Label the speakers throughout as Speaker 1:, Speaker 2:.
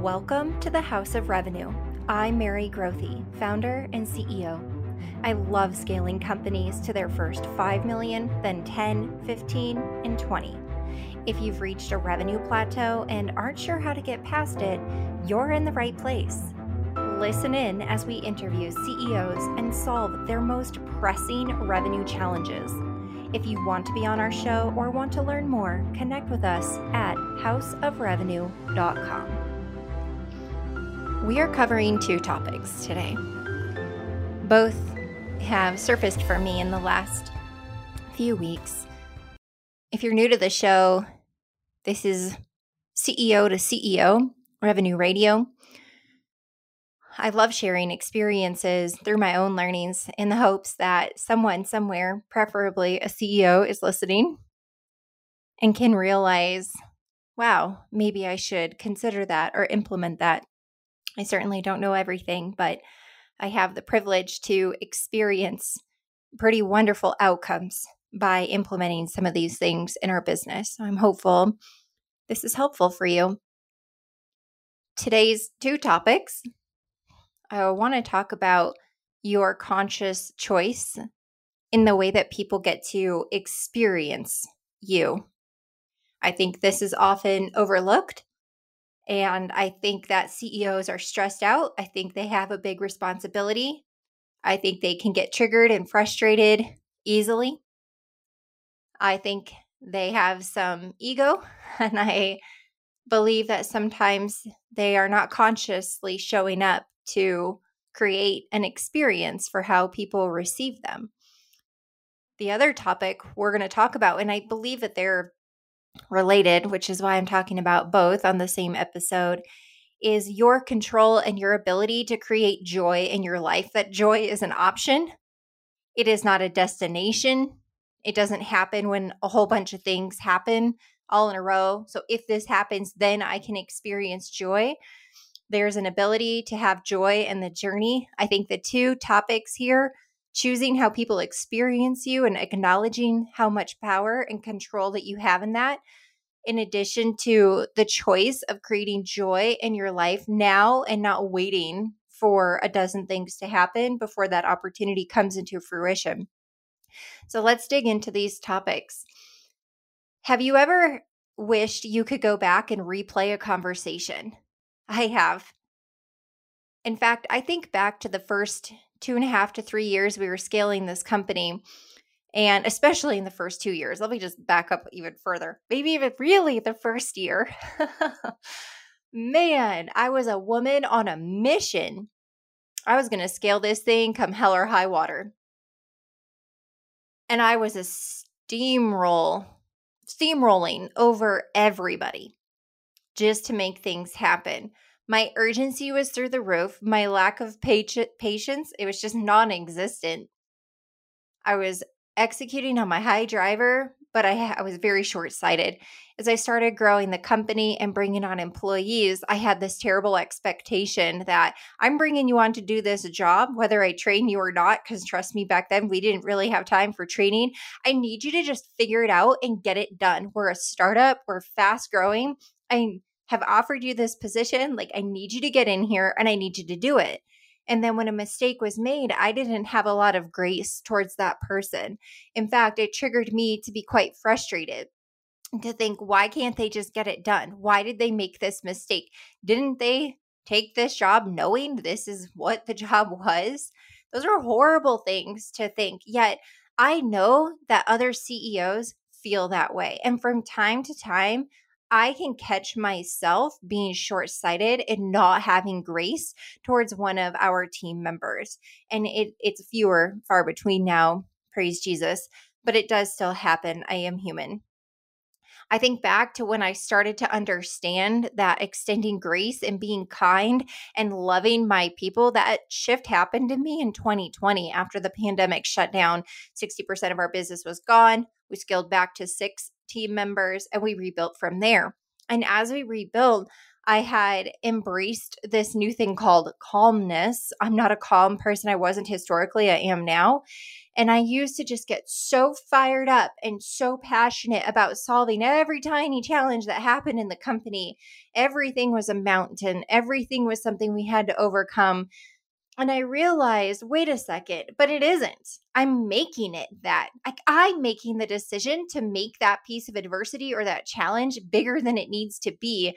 Speaker 1: Welcome to the House of Revenue. I'm Mary Grothe, founder and CEO. I love scaling companies to their first 5 million, then 10, 15, and 20. If you've reached a revenue plateau and aren't sure how to get past it, you're in the right place. Listen in as we interview CEOs and solve their most pressing revenue challenges. If you want to be on our show or want to learn more, connect with us at houseofrevenue.com. We are covering two topics today. Both have surfaced for me in the last few weeks. If you're new to the show, this is CEO to CEO Revenue Radio. I love sharing experiences through my own learnings in the hopes that someone somewhere, preferably a CEO, is listening and can realize, wow, maybe I should consider that or implement that I certainly don't know everything, but I have the privilege to experience pretty wonderful outcomes by implementing some of these things in our business. I'm hopeful this is helpful for you. Today's two topics I want to talk about your conscious choice in the way that people get to experience you. I think this is often overlooked and I think that CEOs are stressed out. I think they have a big responsibility. I think they can get triggered and frustrated easily. I think they have some ego, and I believe that sometimes they are not consciously showing up to create an experience for how people receive them. The other topic we're going to talk about, and I believe that they're related, which is why I'm talking about both on the same episode, is your control and your ability to create joy in your life. That joy is an option, it is not a destination. It doesn't happen when a whole bunch of things happen all in a row. So if this happens, then I can experience joy. There's an ability to have joy in the journey. I think the two topics here choosing how people experience you and acknowledging how much power and control that you have in that, in addition to the choice of creating joy in your life now and not waiting for a dozen things to happen before that opportunity comes into fruition. So let's dig into these topics. Have you ever wished you could go back and replay a conversation? I have. In fact, I think back to the first two and a half to three years we were scaling this company. And especially in the first two years, let me just back up even further. Maybe even really the first year. Man, I was a woman on a mission. I was going to scale this thing come hell or high water. And I was a steamroll, steamrolling over everybody just to make things happen. My urgency was through the roof. My lack of patience, it was just non existent. I was executing on my high driver, but I, I was very short sighted. As I started growing the company and bringing on employees, I had this terrible expectation that I'm bringing you on to do this job, whether I train you or not. Because trust me, back then we didn't really have time for training. I need you to just figure it out and get it done. We're a startup, we're fast growing. I have offered you this position. Like, I need you to get in here and I need you to do it. And then when a mistake was made, I didn't have a lot of grace towards that person. In fact, it triggered me to be quite frustrated to think, why can't they just get it done? Why did they make this mistake? Didn't they take this job knowing this is what the job was? Those are horrible things to think. Yet I know that other CEOs feel that way. And from time to time, I can catch myself being short sighted and not having grace towards one of our team members. And it, it's fewer, far between now, praise Jesus, but it does still happen. I am human. I think back to when I started to understand that extending grace and being kind and loving my people, that shift happened to me in 2020 after the pandemic shut down. 60% of our business was gone. We scaled back to six team members and we rebuilt from there. And as we rebuild, I had embraced this new thing called calmness. I'm not a calm person. I wasn't historically, I am now. And I used to just get so fired up and so passionate about solving every tiny challenge that happened in the company. Everything was a mountain, everything was something we had to overcome. And I realized, wait a second, but it isn't. I'm making it that. Like I'm making the decision to make that piece of adversity or that challenge bigger than it needs to be.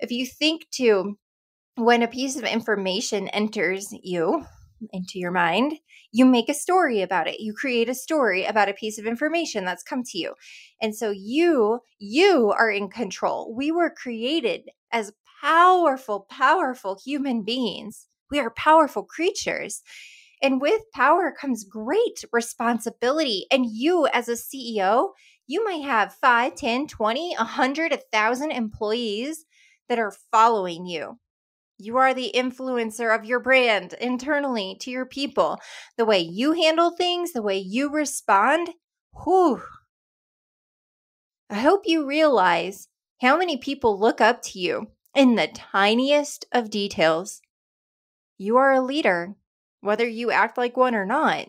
Speaker 1: If you think to when a piece of information enters you into your mind, you make a story about it. You create a story about a piece of information that's come to you. And so you you are in control. We were created as powerful powerful human beings we are powerful creatures. And with power comes great responsibility. And you, as a CEO, you might have 5, 10, 20, 100, 1,000 employees that are following you. You are the influencer of your brand internally to your people. The way you handle things, the way you respond, whew. I hope you realize how many people look up to you in the tiniest of details. You are a leader, whether you act like one or not.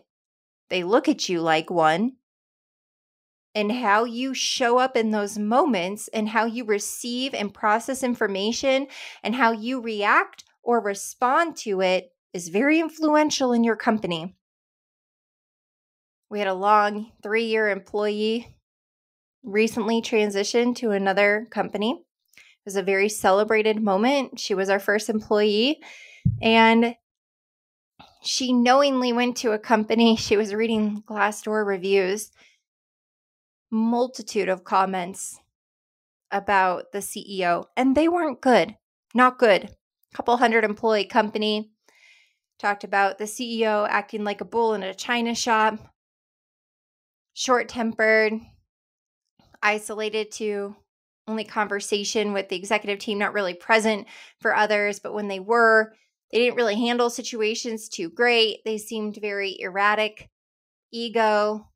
Speaker 1: They look at you like one. And how you show up in those moments and how you receive and process information and how you react or respond to it is very influential in your company. We had a long three year employee recently transition to another company. It was a very celebrated moment. She was our first employee and she knowingly went to a company. She was reading Glassdoor reviews, multitude of comments about the CEO, and they weren't good. Not good. Couple hundred employee company talked about the CEO acting like a bull in a china shop, short tempered, isolated to only conversation with the executive team, not really present for others, but when they were, they didn't really handle situations too great. They seemed very erratic, ego,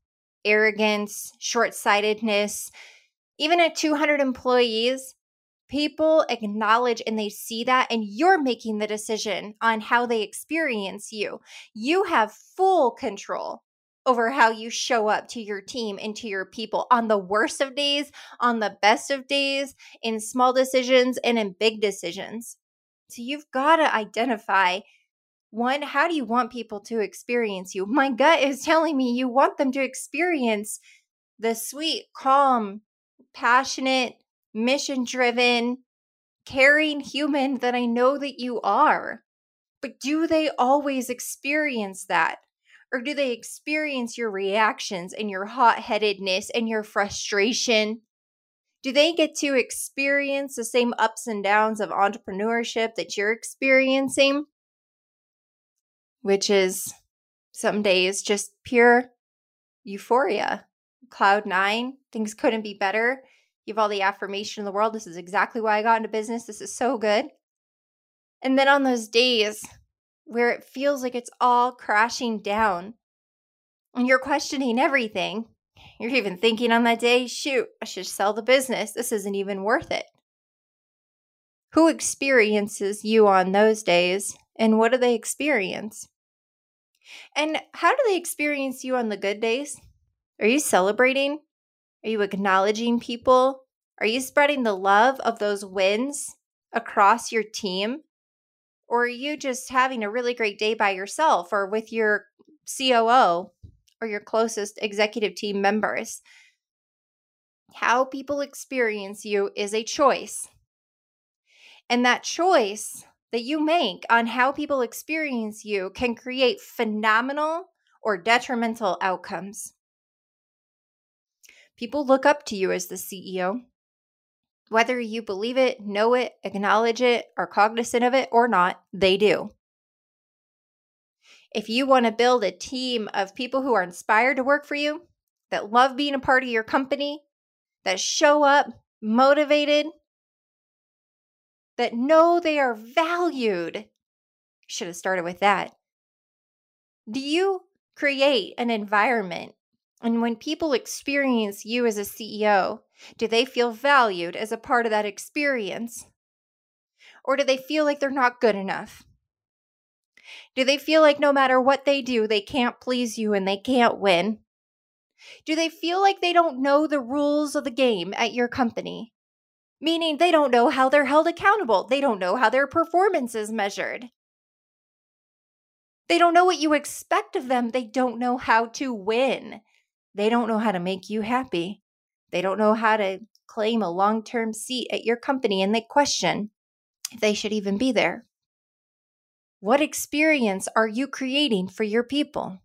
Speaker 1: arrogance, short sightedness. Even at 200 employees, people acknowledge and they see that, and you're making the decision on how they experience you. You have full control over how you show up to your team and to your people on the worst of days, on the best of days, in small decisions, and in big decisions. So you've got to identify one, how do you want people to experience you? My gut is telling me you want them to experience the sweet, calm, passionate, mission driven, caring human that I know that you are. But do they always experience that? Or do they experience your reactions and your hot headedness and your frustration do they get to experience the same ups and downs of entrepreneurship that you're experiencing? Which is some days just pure euphoria. Cloud nine, things couldn't be better. You have all the affirmation in the world. This is exactly why I got into business. This is so good. And then on those days where it feels like it's all crashing down and you're questioning everything, you're even thinking on that day, shoot, I should sell the business. This isn't even worth it. Who experiences you on those days and what do they experience? And how do they experience you on the good days? Are you celebrating? Are you acknowledging people? Are you spreading the love of those wins across your team? Or are you just having a really great day by yourself or with your COO or your closest executive team members. How people experience you is a choice. And that choice that you make on how people experience you can create phenomenal or detrimental outcomes. People look up to you as the CEO. Whether you believe it, know it, acknowledge it, are cognizant of it or not, they do. If you want to build a team of people who are inspired to work for you, that love being a part of your company, that show up motivated, that know they are valued, should have started with that. Do you create an environment and when people experience you as a CEO, do they feel valued as a part of that experience? Or do they feel like they're not good enough? Do they feel like no matter what they do, they can't please you and they can't win? Do they feel like they don't know the rules of the game at your company? Meaning they don't know how they're held accountable, they don't know how their performance is measured. They don't know what you expect of them, they don't know how to win. They don't know how to make you happy. They don't know how to claim a long term seat at your company and they question if they should even be there. What experience are you creating for your people?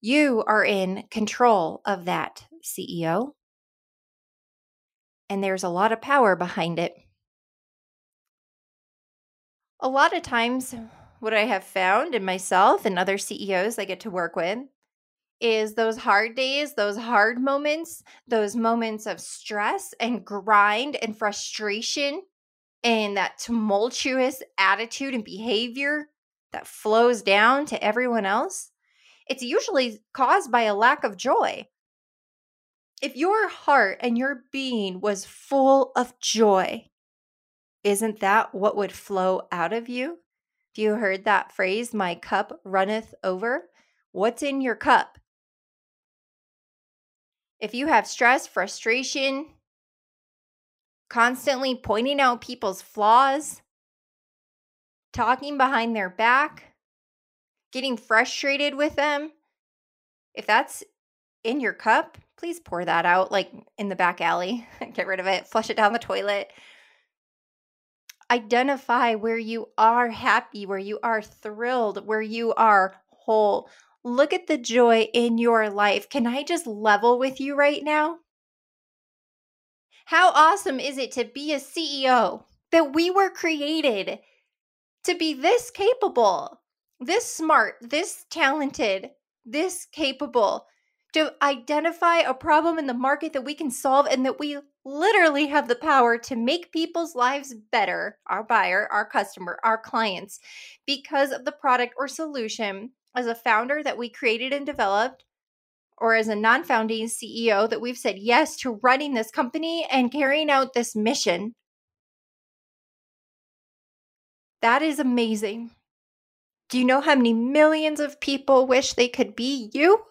Speaker 1: You are in control of that, CEO. And there's a lot of power behind it. A lot of times, what I have found in myself and other CEOs I get to work with is those hard days, those hard moments, those moments of stress and grind and frustration and that tumultuous attitude and behavior that flows down to everyone else it's usually caused by a lack of joy. If your heart and your being was full of joy, isn't that what would flow out of you? Have you heard that phrase, my cup runneth over? What's in your cup? If you have stress, frustration, constantly pointing out people's flaws, talking behind their back, getting frustrated with them, if that's in your cup, please pour that out like in the back alley. Get rid of it, flush it down the toilet. Identify where you are happy, where you are thrilled, where you are whole. Look at the joy in your life. Can I just level with you right now? How awesome is it to be a CEO that we were created to be this capable? this smart, this talented, this capable to identify a problem in the market that we can solve and that we literally have the power to make people's lives better, our buyer, our customer, our clients, because of the product or solution as a founder that we created and developed, or as a non founding CEO that we've said yes to running this company and carrying out this mission. That is amazing. Do you know how many millions of people wish they could be you?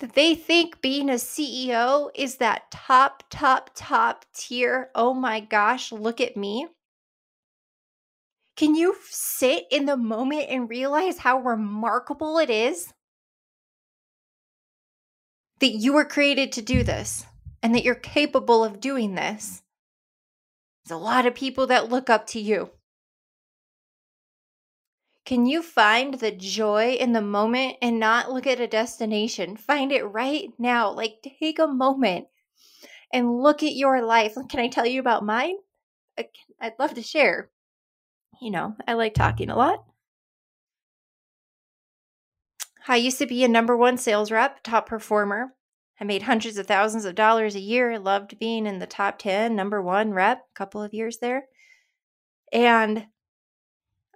Speaker 1: That they think being a CEO is that top, top, top tier. Oh my gosh, look at me. Can you sit in the moment and realize how remarkable it is that you were created to do this and that you're capable of doing this? There's a lot of people that look up to you. Can you find the joy in the moment and not look at a destination? Find it right now. Like, take a moment and look at your life. Can I tell you about mine? I'd love to share. You know, I like talking a lot. I used to be a number one sales rep, top performer. I made hundreds of thousands of dollars a year. Loved being in the top 10, number one rep, a couple of years there. And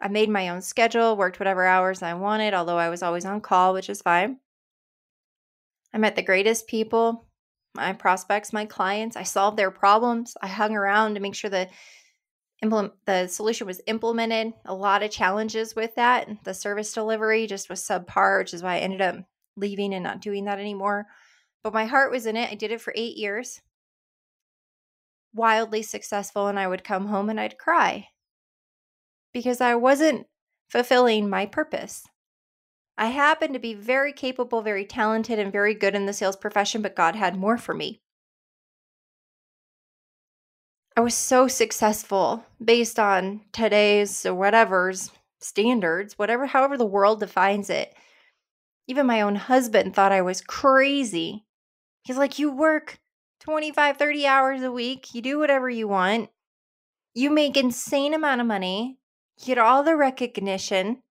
Speaker 1: I made my own schedule, worked whatever hours I wanted, although I was always on call, which is fine. I met the greatest people, my prospects, my clients. I solved their problems. I hung around to make sure the implement the solution was implemented. A lot of challenges with that. The service delivery just was subpar, which is why I ended up leaving and not doing that anymore. But my heart was in it. I did it for eight years. Wildly successful, and I would come home and I'd cry because I wasn't fulfilling my purpose. I happened to be very capable, very talented, and very good in the sales profession, but God had more for me. I was so successful based on today's or whatever's standards, whatever, however the world defines it. Even my own husband thought I was crazy. He's like, You work 25, 30 hours a week, you do whatever you want, you make insane amount of money, get all the recognition.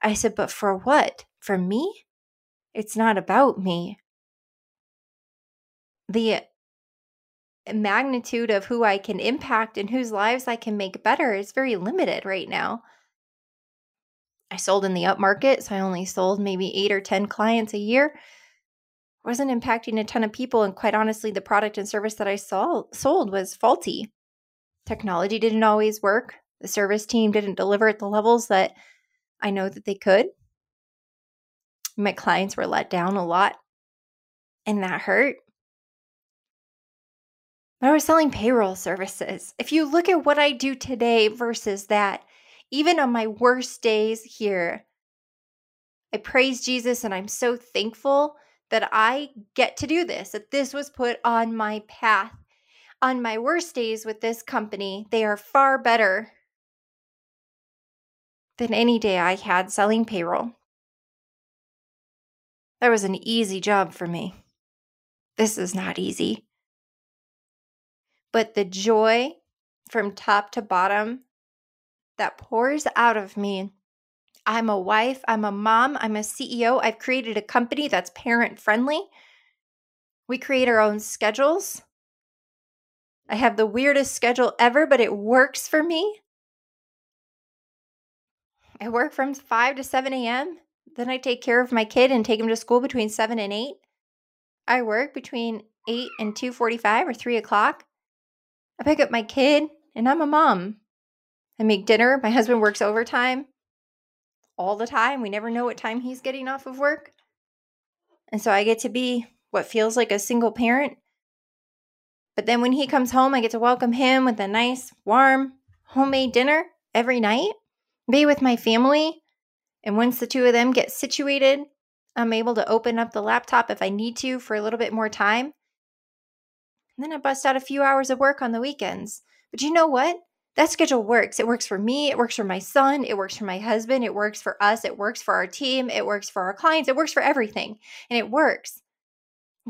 Speaker 1: I said, But for what? For me? It's not about me. The magnitude of who I can impact and whose lives I can make better is very limited right now. I sold in the upmarket, so I only sold maybe eight or 10 clients a year. Wasn't impacting a ton of people. And quite honestly, the product and service that I sold, sold was faulty. Technology didn't always work. The service team didn't deliver at the levels that I know that they could. My clients were let down a lot, and that hurt. But I was selling payroll services. If you look at what I do today versus that, even on my worst days here, I praise Jesus and I'm so thankful that I get to do this, that this was put on my path. On my worst days with this company, they are far better than any day I had selling payroll. That was an easy job for me. This is not easy. But the joy from top to bottom that pours out of me. I'm a wife, I'm a mom, I'm a CEO. I've created a company that's parent friendly. We create our own schedules. I have the weirdest schedule ever, but it works for me. I work from 5 to 7 a.m. Then I take care of my kid and take him to school between 7 and 8. I work between 8 and 2.45 or 3 o'clock. I pick up my kid and I'm a mom. I make dinner. My husband works overtime all the time. We never know what time he's getting off of work. And so I get to be what feels like a single parent. But then when he comes home, I get to welcome him with a nice, warm, homemade dinner every night be with my family. And once the two of them get situated, I'm able to open up the laptop if I need to for a little bit more time. And then I bust out a few hours of work on the weekends. But you know what? That schedule works. It works for me. It works for my son. It works for my husband. It works for us. It works for our team. It works for our clients. It works for everything. And it works.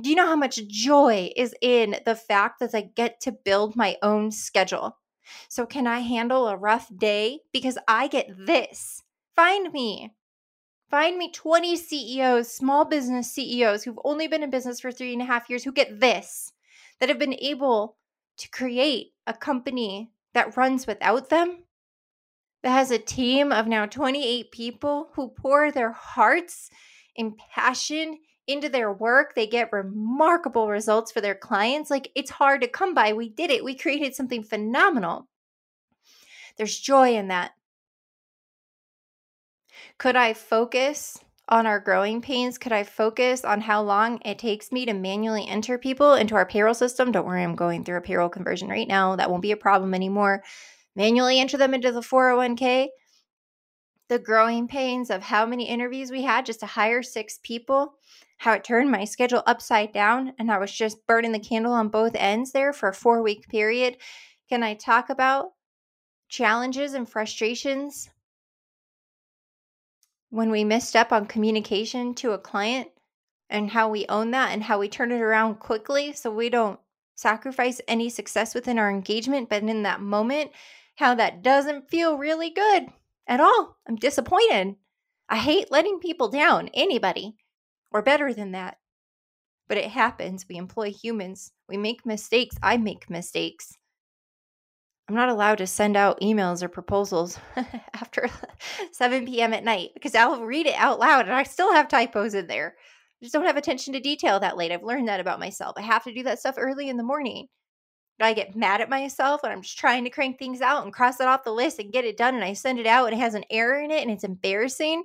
Speaker 1: Do you know how much joy is in the fact that I get to build my own schedule? So, can I handle a rough day? Because I get this. Find me. Find me 20 CEOs, small business CEOs who've only been in business for three and a half years who get this, that have been able to create a company that runs without them, that has a team of now 28 people who pour their hearts and passion into their work. They get remarkable results for their clients. Like it's hard to come by. We did it. We created something phenomenal. There's joy in that. Could I focus on our growing pains? Could I focus on how long it takes me to manually enter people into our payroll system? Don't worry, I'm going through a payroll conversion right now. That won't be a problem anymore. Manually enter them into the 401k. The growing pains of how many interviews we had just to hire six people how it turned my schedule upside down and I was just burning the candle on both ends there for a four week period. Can I talk about challenges and frustrations when we missed up on communication to a client and how we own that and how we turn it around quickly so we don't sacrifice any success within our engagement? But in that moment, how that doesn't feel really good at all. I'm disappointed. I hate letting people down, anybody or better than that. But it happens. We employ humans. We make mistakes. I make mistakes. I'm not allowed to send out emails or proposals after 7 p.m. at night because I'll read it out loud and I still have typos in there. I just don't have attention to detail that late. I've learned that about myself. I have to do that stuff early in the morning. I get mad at myself when I'm just trying to crank things out and cross it off the list and get it done and I send it out and it has an error in it and it's embarrassing.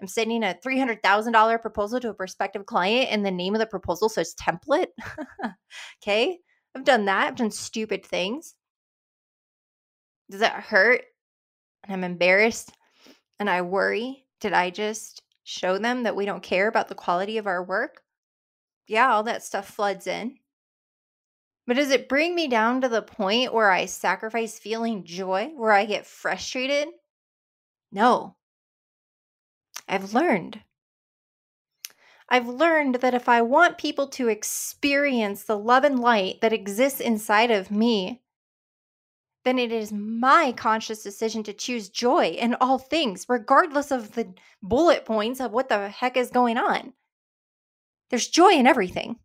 Speaker 1: I'm sending a $300,000 proposal to a prospective client and the name of the proposal says template. okay. I've done that. I've done stupid things. Does that hurt? And I'm embarrassed and I worry. Did I just show them that we don't care about the quality of our work? Yeah, all that stuff floods in. But does it bring me down to the point where I sacrifice feeling joy, where I get frustrated? No, I've learned. I've learned that if I want people to experience the love and light that exists inside of me, then it is my conscious decision to choose joy in all things, regardless of the bullet points of what the heck is going on. There's joy in everything.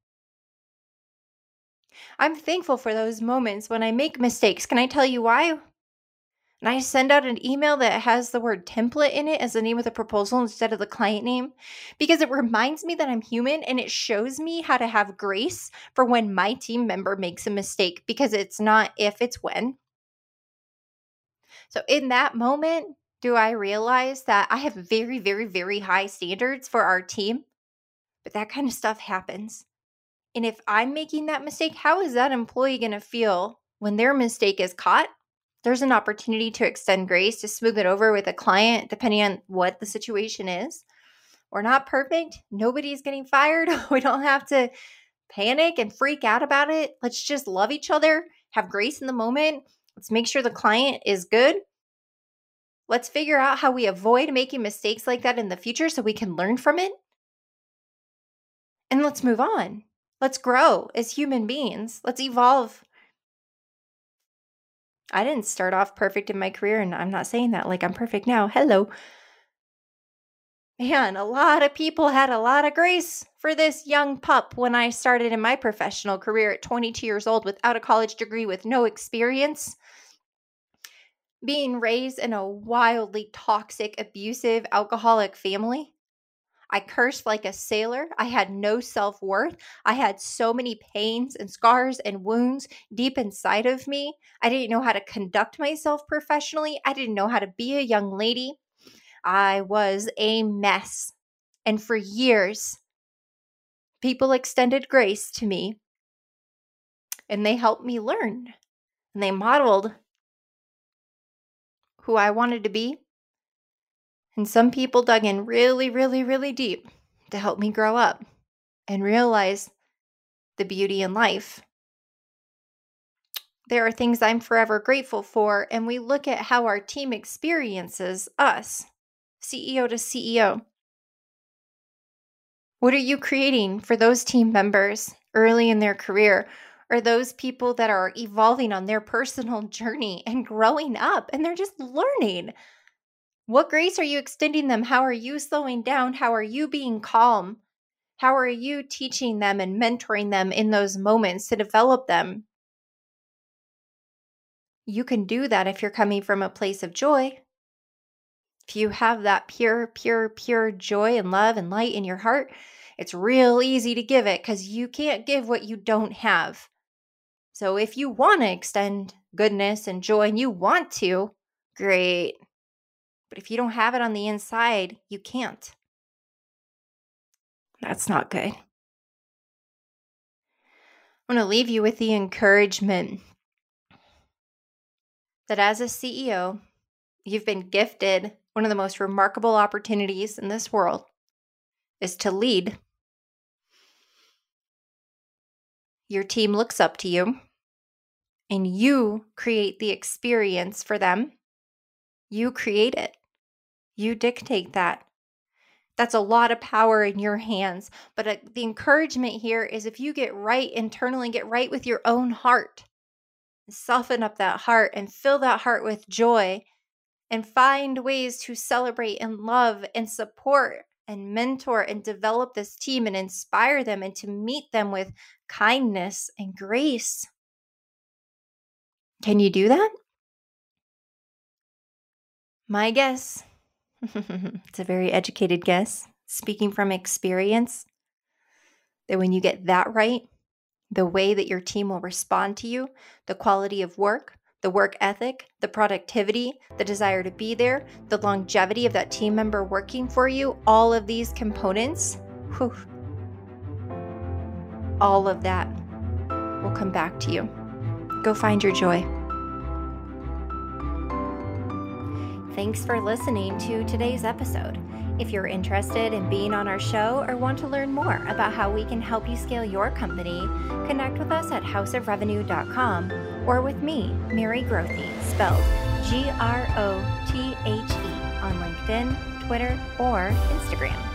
Speaker 1: I'm thankful for those moments when I make mistakes. Can I tell you why? and I send out an email that has the word template in it as the name of the proposal instead of the client name because it reminds me that I'm human and it shows me how to have grace for when my team member makes a mistake because it's not if, it's when. So, in that moment, do I realize that I have very, very, very high standards for our team? But that kind of stuff happens. And if I'm making that mistake, how is that employee going to feel when their mistake is caught? There's an opportunity to extend grace, to smooth it over with a client, depending on what the situation is. We're not perfect. Nobody's getting fired. We don't have to panic and freak out about it. Let's just love each other, have grace in the moment. Let's make sure the client is good. Let's figure out how we avoid making mistakes like that in the future so we can learn from it. And let's move on. Let's grow as human beings. Let's evolve. I didn't start off perfect in my career, and I'm not saying that like I'm perfect now. Hello. Man, a lot of people had a lot of grace for this young pup when I started in my professional career at 22 years old without a college degree, with no experience. Being raised in a wildly toxic, abusive, alcoholic family. I cursed like a sailor. I had no self worth. I had so many pains and scars and wounds deep inside of me. I didn't know how to conduct myself professionally. I didn't know how to be a young lady. I was a mess. And for years, people extended grace to me and they helped me learn and they modeled who I wanted to be and some people dug in really, really, really deep to help me grow up and realize the beauty in life. There are things I'm forever grateful for, and we look at how our team experiences us, CEO to CEO. What are you creating for those team members early in their career? Or those people that are evolving on their personal journey and growing up and they're just learning? What grace are you extending them? How are you slowing down? How are you being calm? How are you teaching them and mentoring them in those moments to develop them? You can do that if you're coming from a place of joy. If you have that pure, pure, pure joy and love and light in your heart, it's real easy to give it because you can't give what you don't have. So if you want to extend goodness and joy and you want to, great. But if you don't have it on the inside, you can't. That's not good. I want to leave you with the encouragement that as a CEO, you've been gifted one of the most remarkable opportunities in this world is to lead. Your team looks up to you and you create the experience for them. You create it. You dictate that. That's a lot of power in your hands. But uh, the encouragement here is if you get right internally, get right with your own heart, soften up that heart and fill that heart with joy and find ways to celebrate and love and support and mentor and develop this team and inspire them and to meet them with kindness and grace. Can you do that? My guess it's a very educated guess, speaking from experience, that when you get that right, the way that your team will respond to you, the quality of work, the work ethic, the productivity, the desire to be there, the longevity of that team member working for you, all of these components, whew, all of that will come back to you. Go find your joy. Thanks for listening to today's episode. If you're interested in being on our show or want to learn more about how we can help you scale your company, connect with us at houseofrevenue.com or with me, Mary Grothe, spelled G R O T H E, on LinkedIn, Twitter, or Instagram.